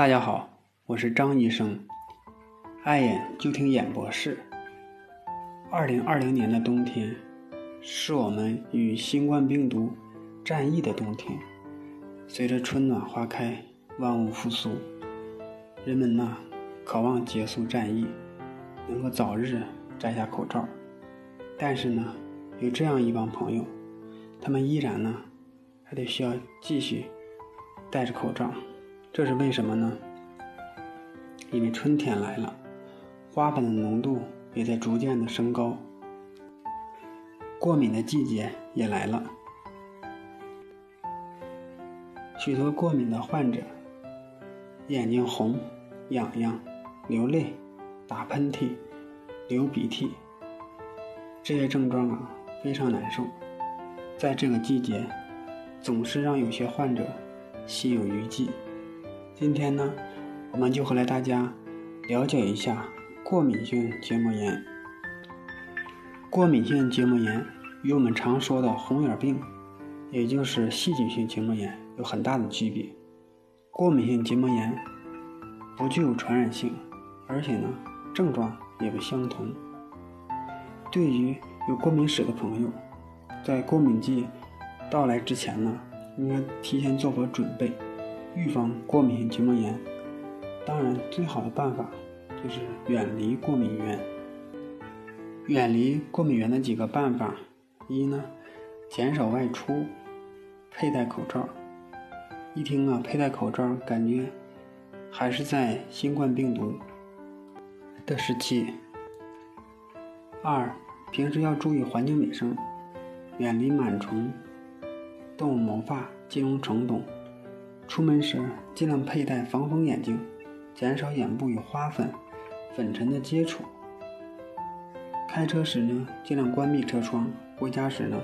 大家好，我是张医生，爱眼就听眼博士。二零二零年的冬天，是我们与新冠病毒战役的冬天。随着春暖花开，万物复苏，人们呐渴望结束战役，能够早日摘下口罩。但是呢，有这样一帮朋友，他们依然呢还得需要继续戴着口罩。这是为什么呢？因为春天来了，花粉的浓度也在逐渐的升高，过敏的季节也来了。许多过敏的患者，眼睛红、痒痒、流泪、打喷嚏、流鼻涕，这些症状啊非常难受，在这个季节，总是让有些患者心有余悸。今天呢，我们就和来大家了解一下过敏性结膜炎。过敏性结膜炎与我们常说的红眼病，也就是细菌性结膜炎有很大的区别。过敏性结膜炎不具有传染性，而且呢症状也不相同。对于有过敏史的朋友，在过敏季到来之前呢，应该提前做好准备。预防过敏性结膜炎，当然最好的办法就是远离过敏源。远离过敏源的几个办法：一呢，减少外出，佩戴口罩。一听啊，佩戴口罩，感觉还是在新冠病毒的时期。二，平时要注意环境卫生，远离螨虫、动物毛发、金融虫等。出门时尽量佩戴防风眼镜，减少眼部与花粉、粉尘的接触。开车时呢，尽量关闭车窗；回家时呢，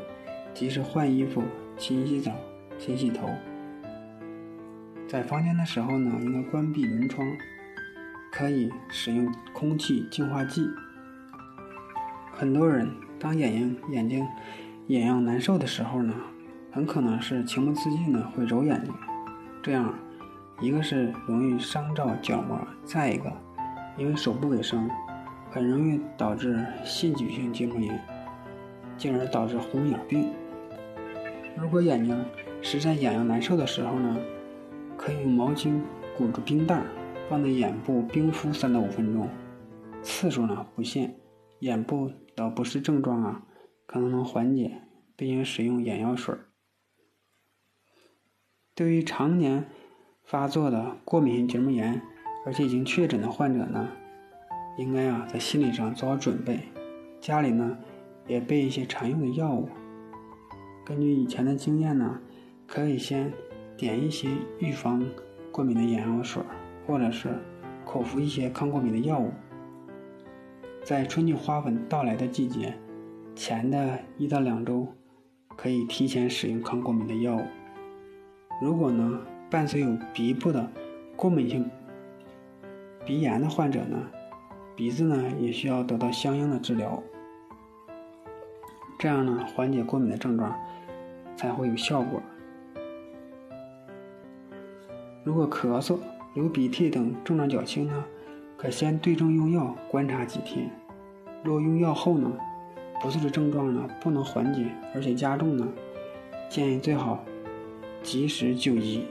及时换衣服、勤洗澡、勤洗头。在房间的时候呢，应该关闭门窗，可以使用空气净化剂。很多人当眼睛眼睛眼痒难受的时候呢，很可能是情不自禁的会揉眼睛。这样，一个是容易伤到角膜，再一个，因为手不卫生，很容易导致细菌性结膜炎，进而导致红眼病。如果眼睛实在痒痒难受的时候呢，可以用毛巾裹住冰袋，放在眼部冰敷三到五分钟，次数呢不限。眼部的不适症状啊，可能能缓解，并且使用眼药水。对于常年发作的过敏性结膜炎，而且已经确诊的患者呢，应该啊在心理上做好准备，家里呢也备一些常用的药物。根据以前的经验呢，可以先点一些预防过敏的眼药水，或者是口服一些抗过敏的药物。在春季花粉到来的季节前的一到两周，可以提前使用抗过敏的药物。如果呢，伴随有鼻部的过敏性鼻炎的患者呢，鼻子呢也需要得到相应的治疗，这样呢缓解过敏的症状才会有效果。如果咳嗽、流鼻涕等症状较轻呢，可先对症用药观察几天。若用药后呢，不适的症状呢不能缓解，而且加重呢，建议最好。及时就医。